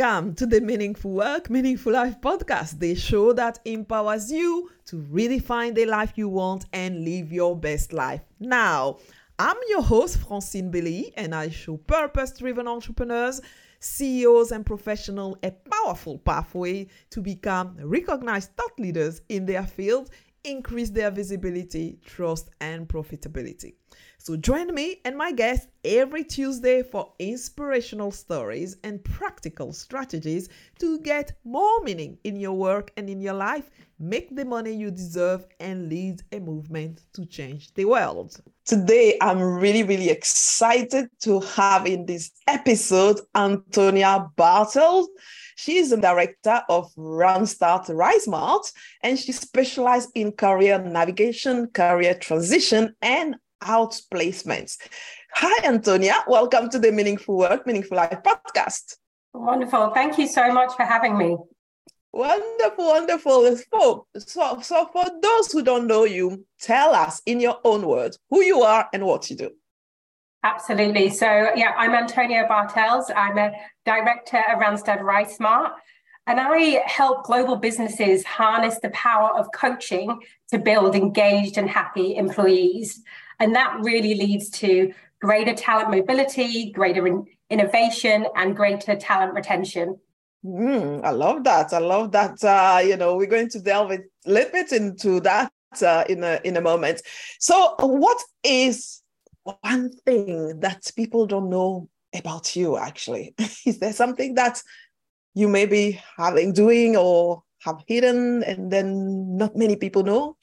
Welcome to the Meaningful Work, Meaningful Life podcast, the show that empowers you to redefine the life you want and live your best life. Now, I'm your host, Francine Beleyi, and I show purpose driven entrepreneurs, CEOs, and professionals a powerful pathway to become recognized thought leaders in their field, increase their visibility, trust, and profitability. So join me and my guests every Tuesday for inspirational stories and practical strategies to get more meaning in your work and in your life, make the money you deserve, and lead a movement to change the world. Today, I'm really, really excited to have in this episode Antonia Bartels. She is the director of Randstad RiseSmart, and she specializes in career navigation, career transition, and out placements. Hi, Antonia. Welcome to the Meaningful Work, Meaningful Life podcast. Wonderful. Thank you so much for having me. Wonderful, wonderful. So, so, so for those who don't know you, tell us in your own words who you are and what you do. Absolutely. So, yeah, I'm Antonia Bartels. I'm a director at Randstad RiseSmart. And I help global businesses harness the power of coaching to build engaged and happy employees. And that really leads to greater talent mobility, greater in- innovation, and greater talent retention. Mm, I love that. I love that. Uh, you know, we're going to delve a little bit into that uh, in a in a moment. So, what is one thing that people don't know about you? Actually, is there something that you may be having doing or have hidden, and then not many people know?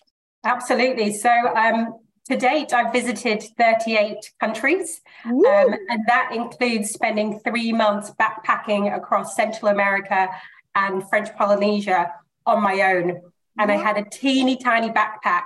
Absolutely. So, um, to date, I've visited 38 countries, um, and that includes spending three months backpacking across Central America and French Polynesia on my own. And I had a teeny tiny backpack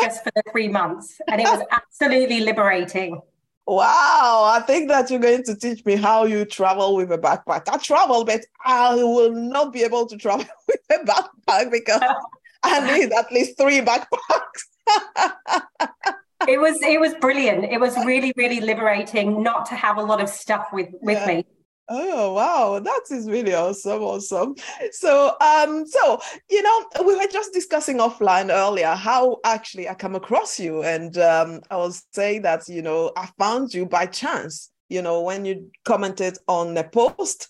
just for the three months, and it was absolutely liberating. Wow, I think that you're going to teach me how you travel with a backpack. I travel, but I will not be able to travel with a backpack because I need at least three backpacks it was it was brilliant. It was really really liberating not to have a lot of stuff with with yeah. me. Oh wow, that is really awesome, awesome. So um, so you know, we were just discussing offline earlier how actually I come across you, and um, I was saying that you know I found you by chance. You know, when you commented on a post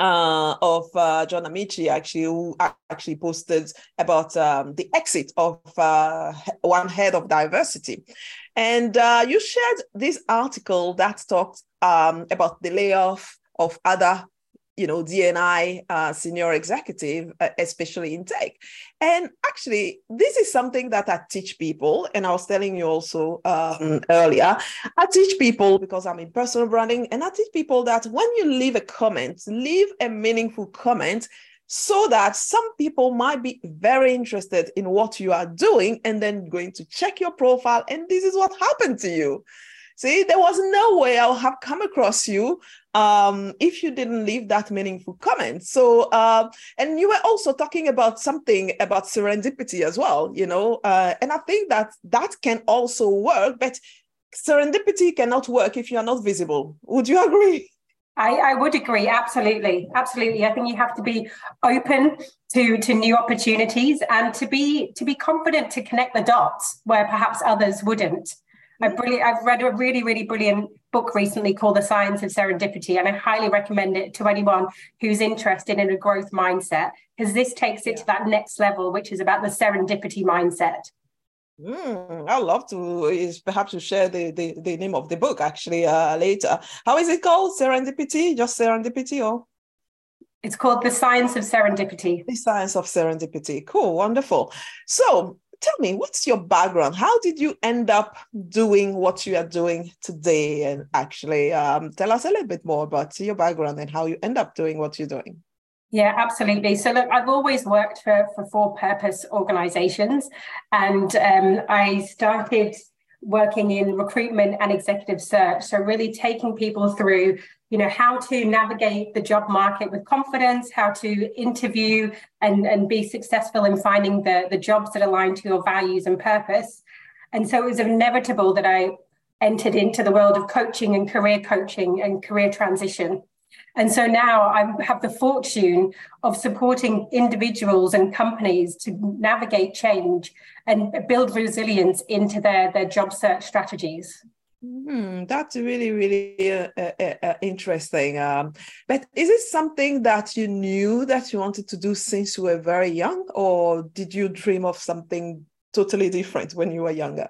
uh, of uh, John Amaechi, actually, who actually posted about um, the exit of uh, one head of diversity. And uh, you shared this article that talked um, about the layoff of other you know, D&I uh, senior executive, uh, especially in tech. And actually, this is something that I teach people. And I was telling you also um, earlier, I teach people because I'm in personal branding, and I teach people that when you leave a comment, leave a meaningful comment so that some people might be very interested in what you are doing and then going to check your profile. And this is what happened to you. See, there was no way I'll have come across you um, if you didn't leave that meaningful comment. So, uh, and you were also talking about something about serendipity as well, you know, uh, and I think that that can also work, but serendipity cannot work if you're not visible. Would you agree? I, I, would agree absolutely absolutely i think you have to be open to to new opportunities and to be to be confident to connect the dots where perhaps others wouldn't a brilliant, I've read a really, really brilliant book recently called The Science of Serendipity, and I highly recommend it to anyone who's interested in a growth mindset because this takes it to that next level, which is about the serendipity mindset. Mm, I'd love to is perhaps to share the, the, the name of the book actually uh, later. How is it called? Serendipity? Just serendipity or? It's called The Science of Serendipity. The Science of Serendipity. Cool, wonderful. So tell me, what's your background? How did you end up doing what you are doing today? And actually, um, tell us a little bit more about your background and how you end up doing what you're doing. Yeah, absolutely. So, look, I've always worked for, for for purpose organizations, and um, I started working in recruitment and executive search. So, really taking people through you know how to navigate the job market with confidence how to interview and, and be successful in finding the, the jobs that align to your values and purpose and so it was inevitable that i entered into the world of coaching and career coaching and career transition And so now I have the fortune of supporting individuals and companies to navigate change and build resilience into their, their job search strategies. Mm, that's really, really uh, uh, uh, interesting. Um, but is it something that you knew that you wanted to do since you were very young, or did you dream of something totally different when you were younger?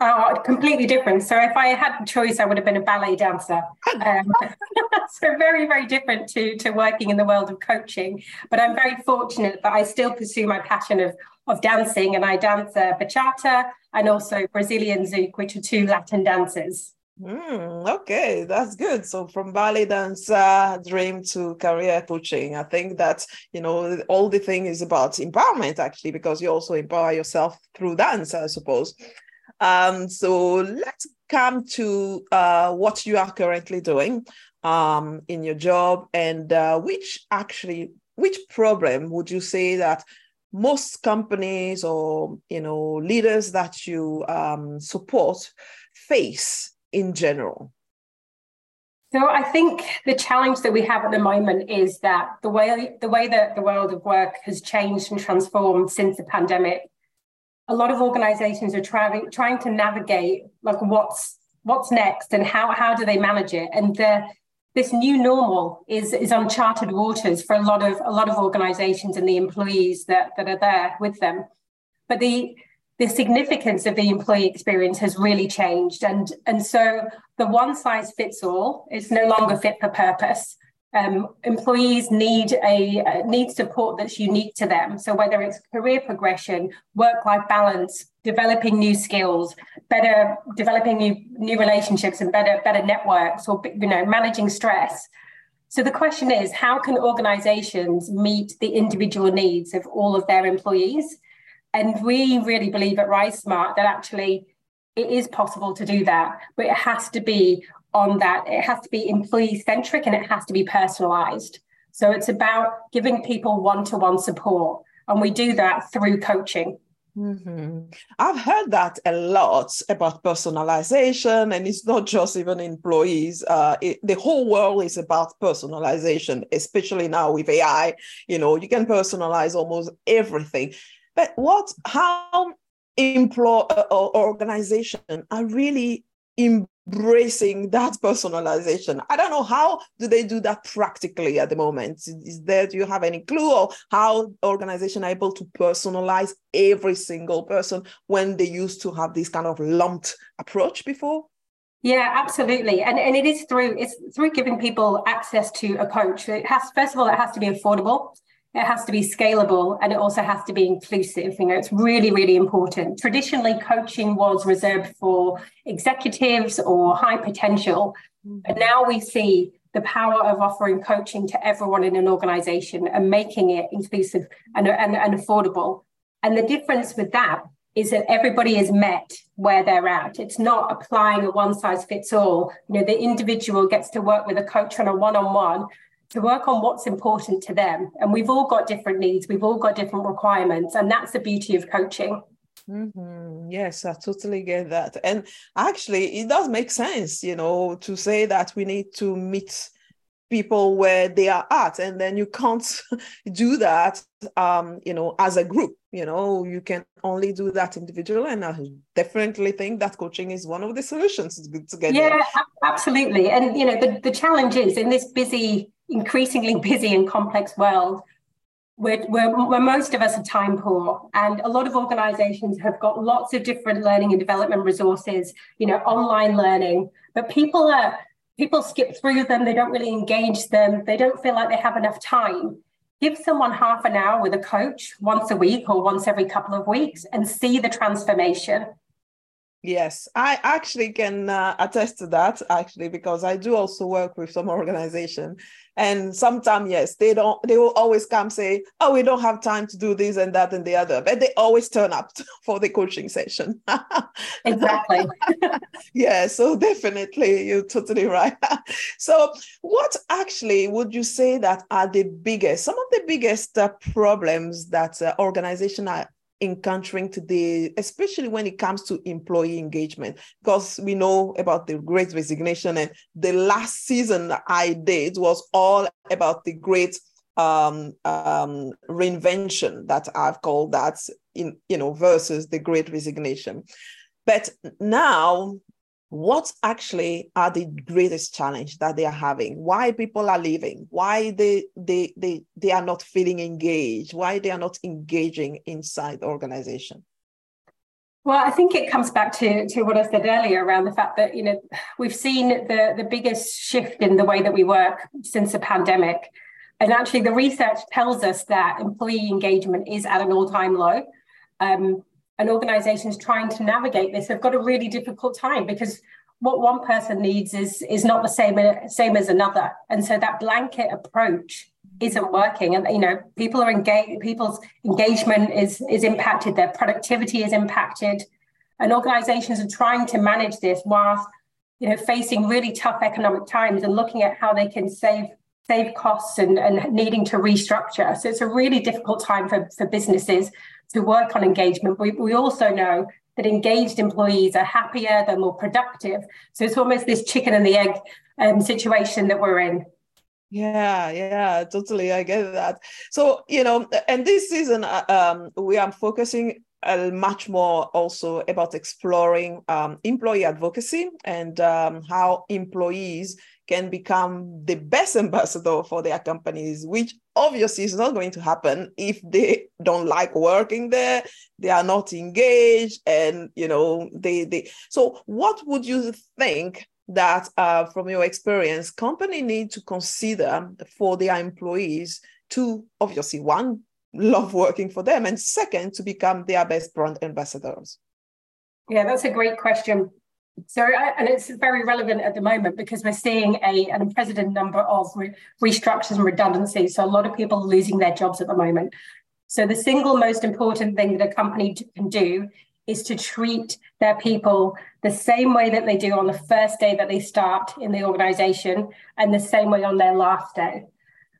Uh, completely different. So if I had the choice, I would have been a ballet dancer. Um, so very, very different to to working in the world of coaching. But I'm very fortunate that I still pursue my passion of of dancing, and I dance uh, bachata and also Brazilian zouk, which are two Latin dances. Mm, okay, that's good. So from ballet dance uh, dream to career coaching, I think that you know all the thing is about empowerment actually, because you also empower yourself through dance, I suppose. Um, so let's come to uh, what you are currently doing um, in your job and uh, which actually which problem would you say that most companies or you know leaders that you um, support face in general? So I think the challenge that we have at the moment is that the way the way that the world of work has changed and transformed since the pandemic a lot of organizations are trying trying to navigate like what's what's next and how how do they manage it? And the, this new normal is is uncharted waters for a lot of a lot of organizations and the employees that that are there with them. But the the significance of the employee experience has really changed. And and so the one size fits all is no longer fit for purpose um, employees need a uh, need support that's unique to them. So whether it's career progression, work-life balance, developing new skills, better developing new new relationships and better better networks, or you know managing stress. So the question is, how can organizations meet the individual needs of all of their employees? And we really believe at RiseSmart that actually it is possible to do that, but it has to be on that. It has to be employee centric and it has to be personalized. So it's about giving people one to one support. And we do that through coaching. Mm-hmm. I've heard that a lot about personalization, and it's not just even employees. Uh, it, the whole world is about personalization, especially now with AI. You know, you can personalize almost everything. But what, how employ uh, organization are really embracing that personalization. I don't know how do they do that practically at the moment? Is there do you have any clue or how organization are able to personalize every single person when they used to have this kind of lumped approach before? Yeah absolutely. And, and it is through it's through giving people access to a coach. It has first of all it has to be affordable it has to be scalable and it also has to be inclusive. You know, it's really, really important. Traditionally, coaching was reserved for executives or high potential. But now we see the power of offering coaching to everyone in an organization and making it inclusive and, and, and affordable. And the difference with that is that everybody is met where they're at. It's not applying a one size fits all. You know, the individual gets to work with a coach on a one on one to work on what's important to them. And we've all got different needs, we've all got different requirements. And that's the beauty of coaching. Mm-hmm. Yes, I totally get that. And actually, it does make sense, you know, to say that we need to meet people where they are at and then you can't do that um you know as a group you know you can only do that individually and i definitely think that coaching is one of the solutions to get yeah there. absolutely and you know the, the challenge is in this busy increasingly busy and complex world where, where, where, most of us are time poor. And a lot of organizations have got lots of different learning and development resources you know online learning but people are people skip through them. They don't really engage them. They don't feel like they have enough time. Give someone half an hour with a coach once a week or once every couple of weeks and see the transformation Yes, I actually can uh, attest to that actually because I do also work with some organization. And sometimes yes they don't they will always come say oh we don't have time to do this and that and the other. But they always turn up for the coaching session. Exactly. Yeah so definitely you're totally right. So what actually would you say that are the biggest some of the biggest uh, problems that uh, organizations are encountering today, especially when it comes to employee engagement? Because we know about the great resignation, and the last season I did was all about the great um, um, reinvention that I've called that in you know versus the great resignation. But now what actually are the greatest challenge that they are having why people are leaving why they they they, they are not feeling engaged why they are not engaging inside the organization well, I think it comes back to, to what I said earlier around the fact that, you know, we've seen the, the biggest shift in the way that we work since the pandemic. And actually, the research tells us that employee engagement is at an all time low. Um, and organizations trying to navigate this have got a really difficult time because what one person needs is is not the same same as another. And so that blanket approach isn't working. And you know people are engaged people's engagement is is impacted their productivity is impacted. And organizations are trying to manage this whilst you know facing really tough economic times and looking at how they can save save costs and, and needing to restructure. So it's a really difficult time for, for businesses to work on engagement. We, we also know that engaged employees are happier, they're more productive. So it's almost this chicken and the egg um, situation that we're in. Yeah, yeah, totally. I get that. So, you know, and this season, uh, um, we are focusing uh, much more also about exploring um, employee advocacy and um, how employees can become the best ambassador for their companies, which obviously is not going to happen if they don't like working there, they are not engaged, and you know, they they so what would you think that uh, from your experience, company need to consider for their employees to obviously one love working for them and second to become their best brand ambassadors? Yeah that's a great question so, and it's very relevant at the moment because we're seeing a, an unprecedented number of re- restructures and redundancies. So, a lot of people losing their jobs at the moment. So, the single most important thing that a company can do is to treat their people the same way that they do on the first day that they start in the organization and the same way on their last day.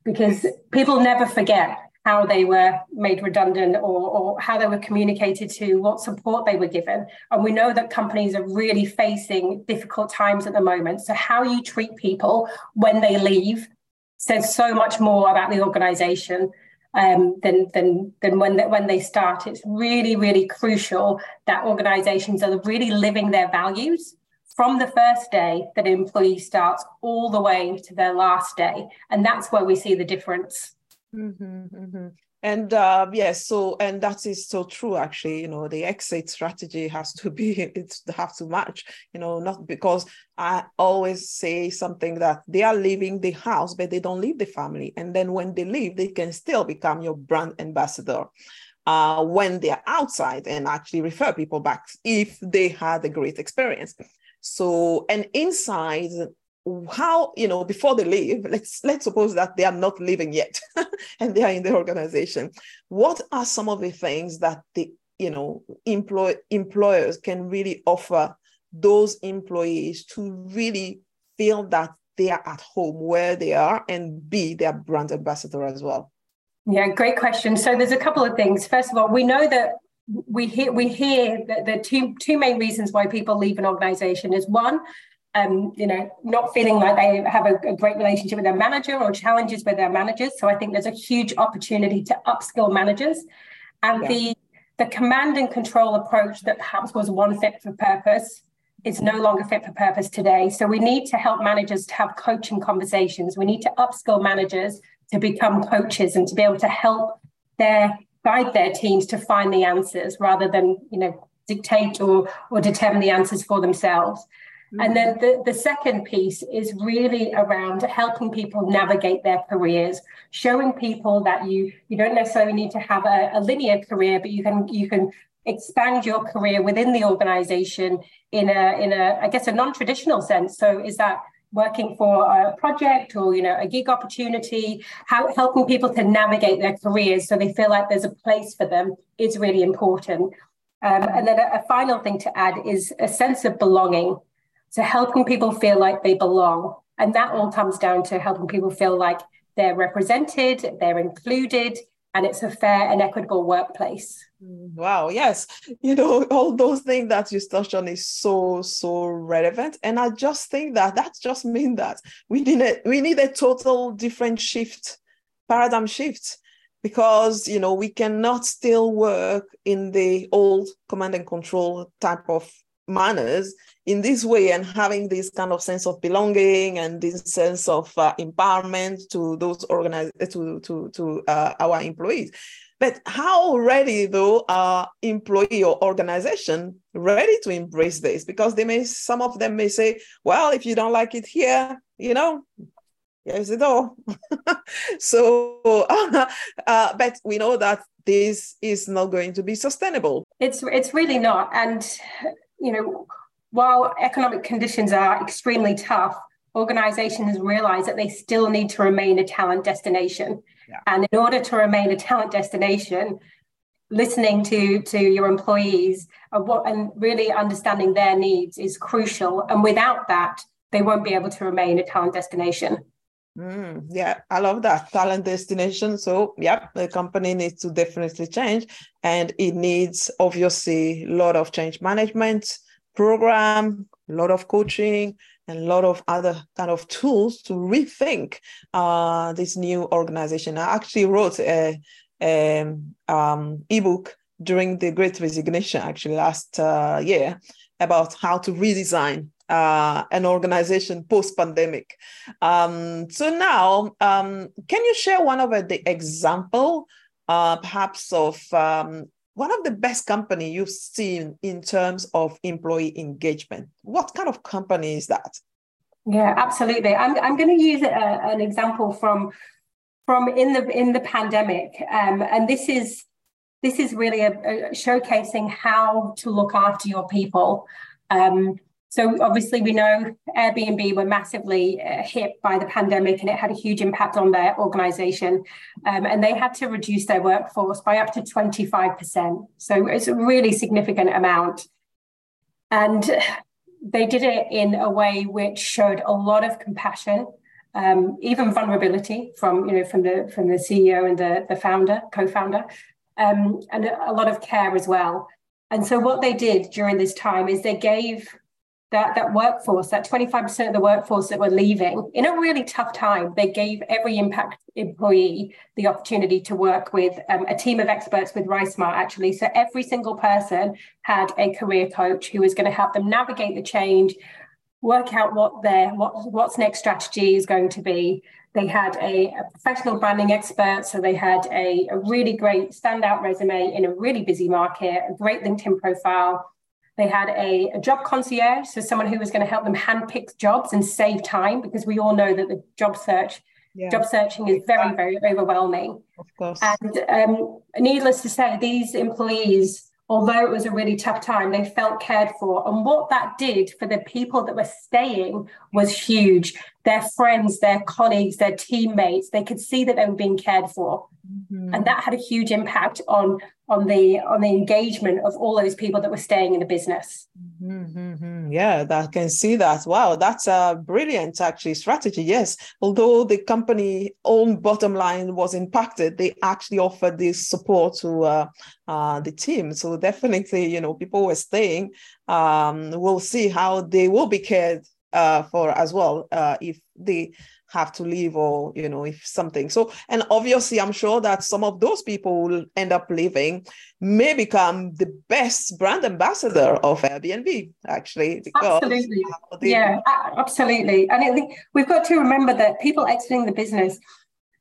Because people never forget how they were made redundant or, or how they were communicated to, what support they were given. And we know that companies are really facing difficult times at the moment. So, how you treat people when they leave says so much more about the organization um, than, than, than when, they, when they start. It's really, really crucial that organizations are really living their values from the first day that an employee starts all the way to their last day. And that's where we see the difference. Mm-hmm, mm-hmm. And uh, yes, so and that is so true. Actually, you know, the exit strategy has to be it have to match. You know, not because I always say something that they are leaving the house, but they don't leave the family. And then when they leave, they can still become your brand ambassador. Uh, when they're outside and actually refer people back if they had a great experience. So, and inside, how you know before they leave let's let's suppose that they are not leaving yet and they are in the organization. What are some of the things that the you know employ employers can really offer those employees to really feel that they are at home where they are and be their brand ambassador as well? Yeah great question. So there's a couple of things. First of all we know that we hear we hear that the two two main reasons why people leave an organization is one um, you know, not feeling like they have a, a, great relationship with their manager or challenges with their managers. So I think there's a huge opportunity to upskill managers. And yeah. the the command and control approach that perhaps was one fit for purpose is no longer fit for purpose today. So we need to help managers to have coaching conversations. We need to upskill managers to become coaches and to be able to help their guide their teams to find the answers rather than, you know, dictate or or determine the answers for themselves. And then the, the second piece is really around helping people navigate their careers, showing people that you you don't necessarily need to have a, a linear career, but you can you can expand your career within the organization in a in a I guess a non-traditional sense. So is that working for a project or you know a gig opportunity? How helping people to navigate their careers so they feel like there's a place for them is really important. Um, and then a, a final thing to add is a sense of belonging so helping people feel like they belong. And that all comes down to helping people feel like they're represented, they're included, and it's a fair and equitable workplace. Mm, wow, yes. You know, all those things that you touched on is so, so relevant. And I just think that that just means that we need a, we need a total different shift, paradigm shift, because, you know, we cannot still work in the old command and control type of manners in this way and having this kind of sense of belonging and this sense of uh, empowerment to those organize to to to uh, our employees. But how ready though are employee or organization ready to embrace this? Because they may some of them may say well if you don't like it here you know here's the door so uh, but we know that this is not going to be sustainable. It's it's really not. And you know while economic conditions are extremely tough, organizations realize that they still need to remain a talent destination. Yeah. And in order to remain a talent destination, listening to, to your employees and, what, and really understanding their needs is crucial. And without that, they won't be able to remain a talent destination. Mm, yeah, I love that talent destination. So, yeah, the company needs to definitely change, and it needs obviously a lot of change management, program, a lot of coaching, and a lot of other kind of tools to rethink uh, this new organization. I actually wrote a, a um, ebook during the Great Resignation, actually last uh, year, about how to redesign uh, an organization post pandemic. Um, so now, um, can you share one of the example, uh, perhaps of um, one of the best company you've seen in terms of employee engagement. What kind of company is that? Yeah, absolutely. I'm, I'm going to use a, an example from from in the in the pandemic, um, and this is this is really a, a showcasing how to look after your people. Um, so obviously we know Airbnb were massively uh, hit by the pandemic and it had a huge impact on their organization. Um, and they had to reduce their workforce by up to 25%. So it's a really significant amount. And they did it in a way which showed a lot of compassion, um, even vulnerability from, you know, from the from the CEO and the, the founder, co-founder, um, and a lot of care as well. And so what they did during this time is they gave that, that workforce, that 25% of the workforce that were leaving in a really tough time, they gave every impact employee the opportunity to work with um, a team of experts with RiseSmart, actually. So every single person had a career coach who was going to help them navigate the change, work out what their what what's next strategy is going to be. They had a, a professional branding expert, so they had a, a really great standout resume in a really busy market, a great LinkedIn profile they had a, a, job concierge, so someone who was going to help them handpick jobs and save time because we all know that the job search, yeah. job searching is very, very overwhelming. Of course. And um, needless to say, these employees although it was a really tough time, they felt cared for. And what that did for the people that were staying was huge. Their friends, their colleagues, their teammates, they could see that they were being cared for. Mm-hmm. And that had a huge impact on on the on the engagement of all those people that were staying in the business. Mm-hmm. Yeah, that can see that. Wow, that's a brilliant actually strategy. Yes, although the company own bottom line was impacted, they actually offered this support to uh, uh, the team. So definitely, you know, people were staying. Um, we'll see how they will be cared uh, for as well uh, if they have to leave or you know if something. So and obviously i'm sure that some of those people will end up leaving may become the best brand ambassador of airbnb actually absolutely. yeah absolutely. And I think we've got to remember that people exiting the business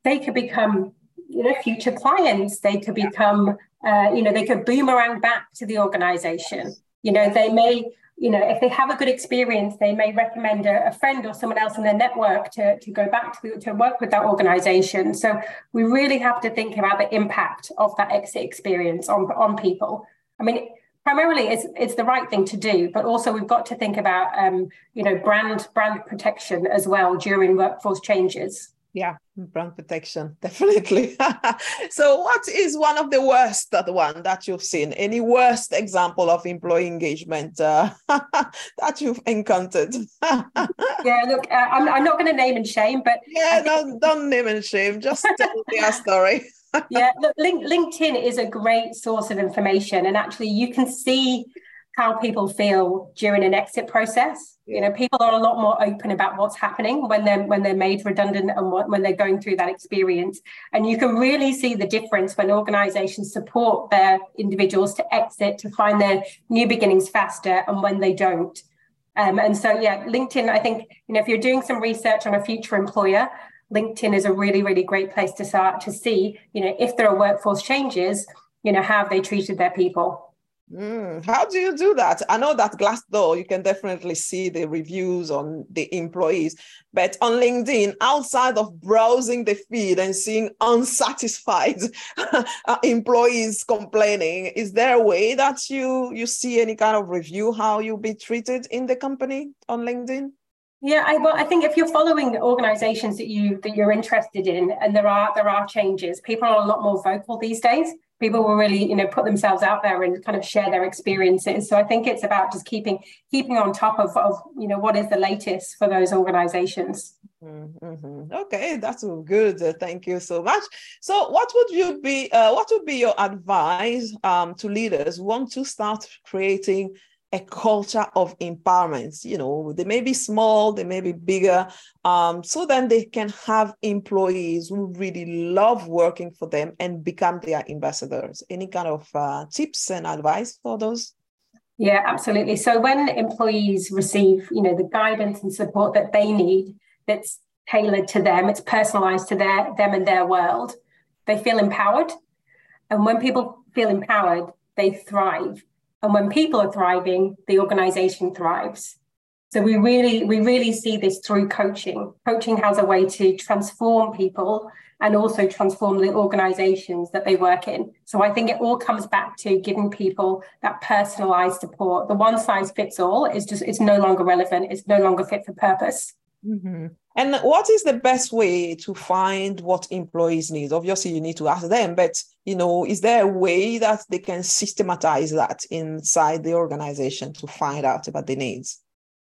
they could become you know future clients. They could become uh, you know they could boomerang back to the organization. You know they may you know, if they have a good experience, they may recommend a, a, friend or someone else in their network to, to go back to, to work with that organization. So we really have to think about the impact of that exit experience on, on people. I mean, primarily it's, it's the right thing to do, but also we've got to think about, um, you know, brand, brand protection as well during workforce changes. Yeah, brand protection, definitely. so, what is one of the worst the one that you've seen? Any worst example of employee engagement uh, that you've encountered? yeah, look, uh, I'm, I'm not going to name and shame, but yeah, don't, don't name and shame. Just tell me a story. yeah, look, link, LinkedIn is a great source of information, and actually, you can see how people feel during an exit process. You know, people are a lot more open about what's happening when they're when they're made redundant and what, when they're going through that experience. And you can really see the difference when organizations support their individuals to exit, to find their new beginnings faster, and when they don't. Um, and so, yeah, LinkedIn, I think, you know, if you're doing some research on a future employer, LinkedIn is a really, really great place to start to see, you know, if there are workforce changes, you know, how have they treated their people? Mm, how do you do that? I know that Glassdoor, you can definitely see the reviews on the employees, but on LinkedIn, outside of browsing the feed and seeing unsatisfied employees complaining, is there a way that you you see any kind of review how you'll be treated in the company on LinkedIn? Yeah, I, well, I think if you're following the organisations that you that you're interested in, and there are there are changes, people are a lot more vocal these days people will really you know put themselves out there and kind of share their experiences. So i think it's about just keeping keeping on top of, of you know what is the latest for those organizations. Mm-hmm. okay that's good uh, thank you so much. So what would you be uh, what would be your advice um, to leaders who want to start creating a culture of empowerment. You know, they may be small, they may be bigger, um, so then they can have employees who really love working for them and become their ambassadors. Any kind of uh, tips and advice for those? Yeah, absolutely. So when employees receive, you know, the guidance and support that they need, that's tailored to them, it's personalized to their them and their world, they feel empowered. And when people feel empowered, they thrive and when people are thriving, the organization thrives. So we really, we really see this through coaching. Coaching has a way to transform people and also transform the organizations that they work in. So I think it all comes back to giving people that personalized support. The one size fits all is just it's no longer relevant, it's no longer fit for purpose. Mm-hmm. And what is the best way to find what employees need? Obviously, you need to ask them, but you know, is there a way that they can systematize that inside the organization to find out about the needs?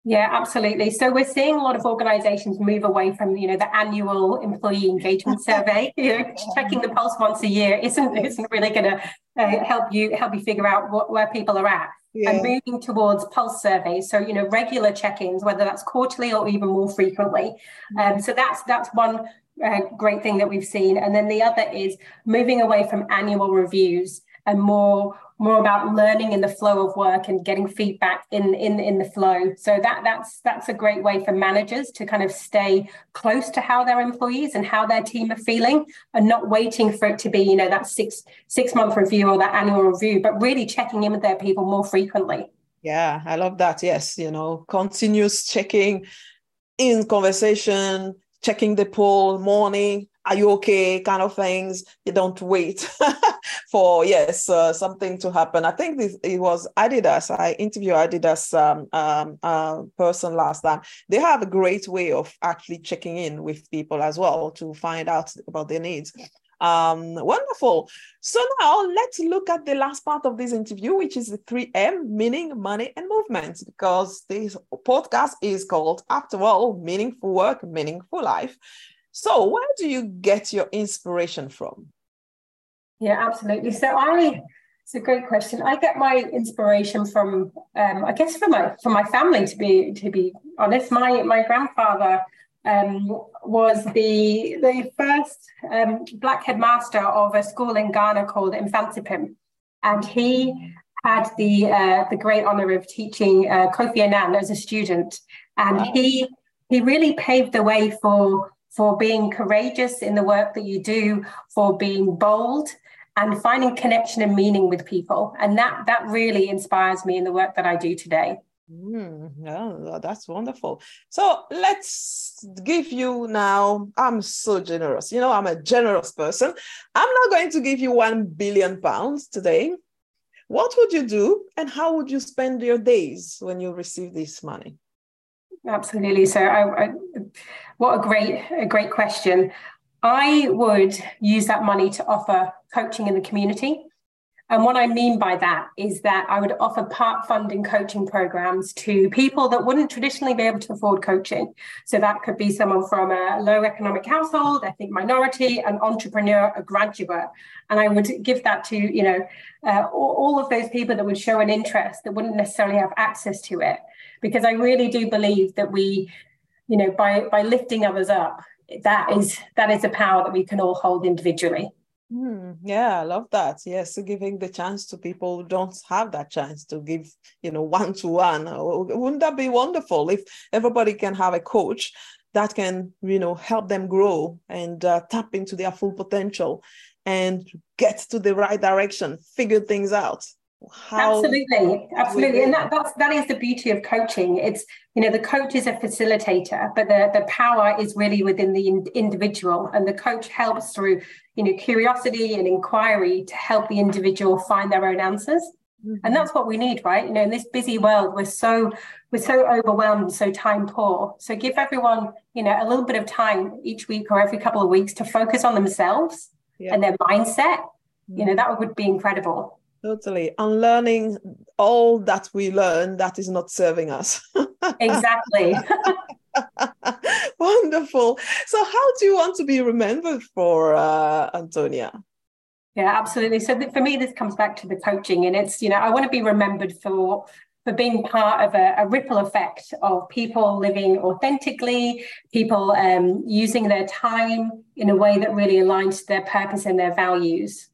Yeah, absolutely. So we're seeing a lot of organizations move away from, you know, the annual employee engagement survey. You know, checking the pulse once a year isn't isn't really going to uh, help you help you figure out what, where people are at yeah. and moving towards pulse surveys so you know regular check-ins whether that's quarterly or even more frequently mm-hmm. um, so that's that's one uh, great thing that we've seen and then the other is moving away from annual reviews and more more about learning in the flow of work and getting feedback in in in the flow. So that that's that's a great way for managers to kind of stay close to how their employees and how their team are feeling and not waiting for it to be you know that six six month review or that annual review but really checking in with their people more frequently. Yeah i love that. Yes you know continuous checking in conversation checking the poll morning are you okay kind of things. You don't wait for yes uh, something to happen. I think this, it was adidas. I interviewed adidas um, um, uh, person last time. They have a great way of actually checking in with people as well to find out about their needs. Um, wonderful. So now let's look at the last part of this interview, which is the 3M meaning, money, and movement, because this podcast is called, after all, meaningful work, meaningful life. So, where do you get your inspiration from? Yeah, absolutely. So, I it's a great question. I get my inspiration from, um, I guess, from my from my family. To be to be honest, my my grandfather um, was the the first um, black headmaster of a school in Ghana called Mfantsipim, and he had the uh, the great honor of teaching uh, Kofi Annan as a student, and wow. he he really paved the way for for being courageous in the work that you do, for being bold and finding connection and meaning with people. And that that really inspires me in the work that I do today. Mm, yeah, that's wonderful. So let's give you now. I'm so generous. You know, I'm a generous person. I'm not going to give you one billion pounds today. What would you do, and how would you spend your days when you receive this money? Absolutely. So, I, I, what a great, a great question. I would use that money to offer coaching in the community. And what I mean by that is that I would offer part funding coaching programs to people that wouldn't traditionally be able to afford coaching. So that could be someone from a low economic household, ethnic minority, an entrepreneur, a graduate. And I would give that to, you know, uh, all of those people that would show an interest that wouldn't necessarily have access to it. Because I really do believe that we, you know, by by lifting others up, that is that is a power that we can all hold individually. Mm, yeah, I love that. Yes, giving the chance to people who don't have that chance to give, you know, one to one. Wouldn't that be wonderful if everybody can have a coach that can, you know, help them grow and uh, tap into their full potential and get to the right direction, figure things out? How absolutely absolutely and that, that's that is the beauty of coaching it's you know the coach is a facilitator but the the power is really within the in, individual and the coach helps through you know curiosity and inquiry to help the individual find their own answers mm-hmm. and that's what we need right you know in this busy world we're so we're so overwhelmed so time poor so give everyone you know a little bit of time each week or every couple of weeks to focus on themselves yeah. and their mindset mm-hmm. you know mm-hmm. that would be incredible Totally. Unlearning all that we learn that is not serving us. exactly. Wonderful. So, how do you want to be remembered for, uh, Antonia? Yeah, absolutely. So, for me, this comes back to the coaching, and it's, you know, I want to be remembered for for being part of a, a, ripple effect of people living authentically, people um, using their time in a way that really aligns to their purpose and their values.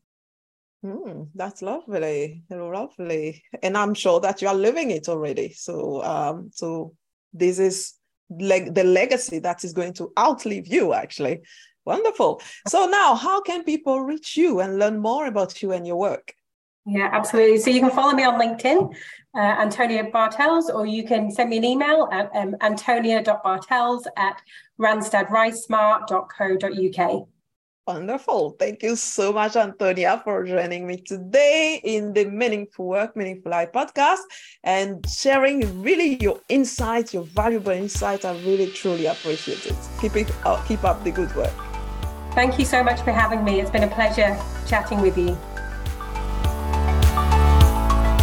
Mm, that's lovely, lovely, and I'm sure that you are living it already. So, um, so this is leg- the legacy that is going to outlive you. Actually, wonderful. So now, how can people reach you and learn more about you and your work? Yeah, absolutely. So you can follow me on LinkedIn, uh, Antonia Bartels, or you can send me an email at um, antonia.bartels at randstadrisesmart.co.uk. Wonderful. Thank you so much, Antonia, for joining me today in the Meaningful Work, Meaningful Life podcast and sharing really your insights, your valuable insights. I really, truly appreciate it. Keep it up, keep up the good work. Thank you so much for having me. It's been a pleasure chatting with you.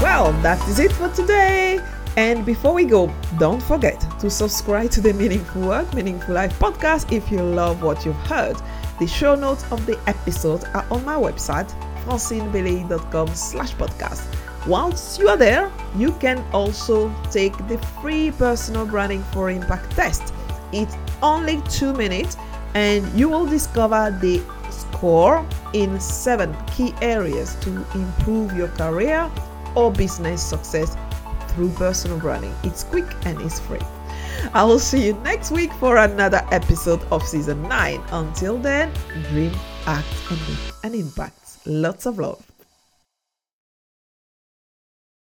Well, that is it for today. And before we go, don't forget to subscribe to the Meaningful Work, Meaningful Life podcast if you love what you've heard. The show notes of the episode are on my website, francinebeleyi.com slash podcast. Once you are there, you can also take the free personal branding for impact test. It's only two minutes and you will discover the score in seven key areas to improve your career or business success through personal branding. It's quick and it's free. I will see you next week for another episode of season 9. Until then, dream, act, and make an impact. Lots of love.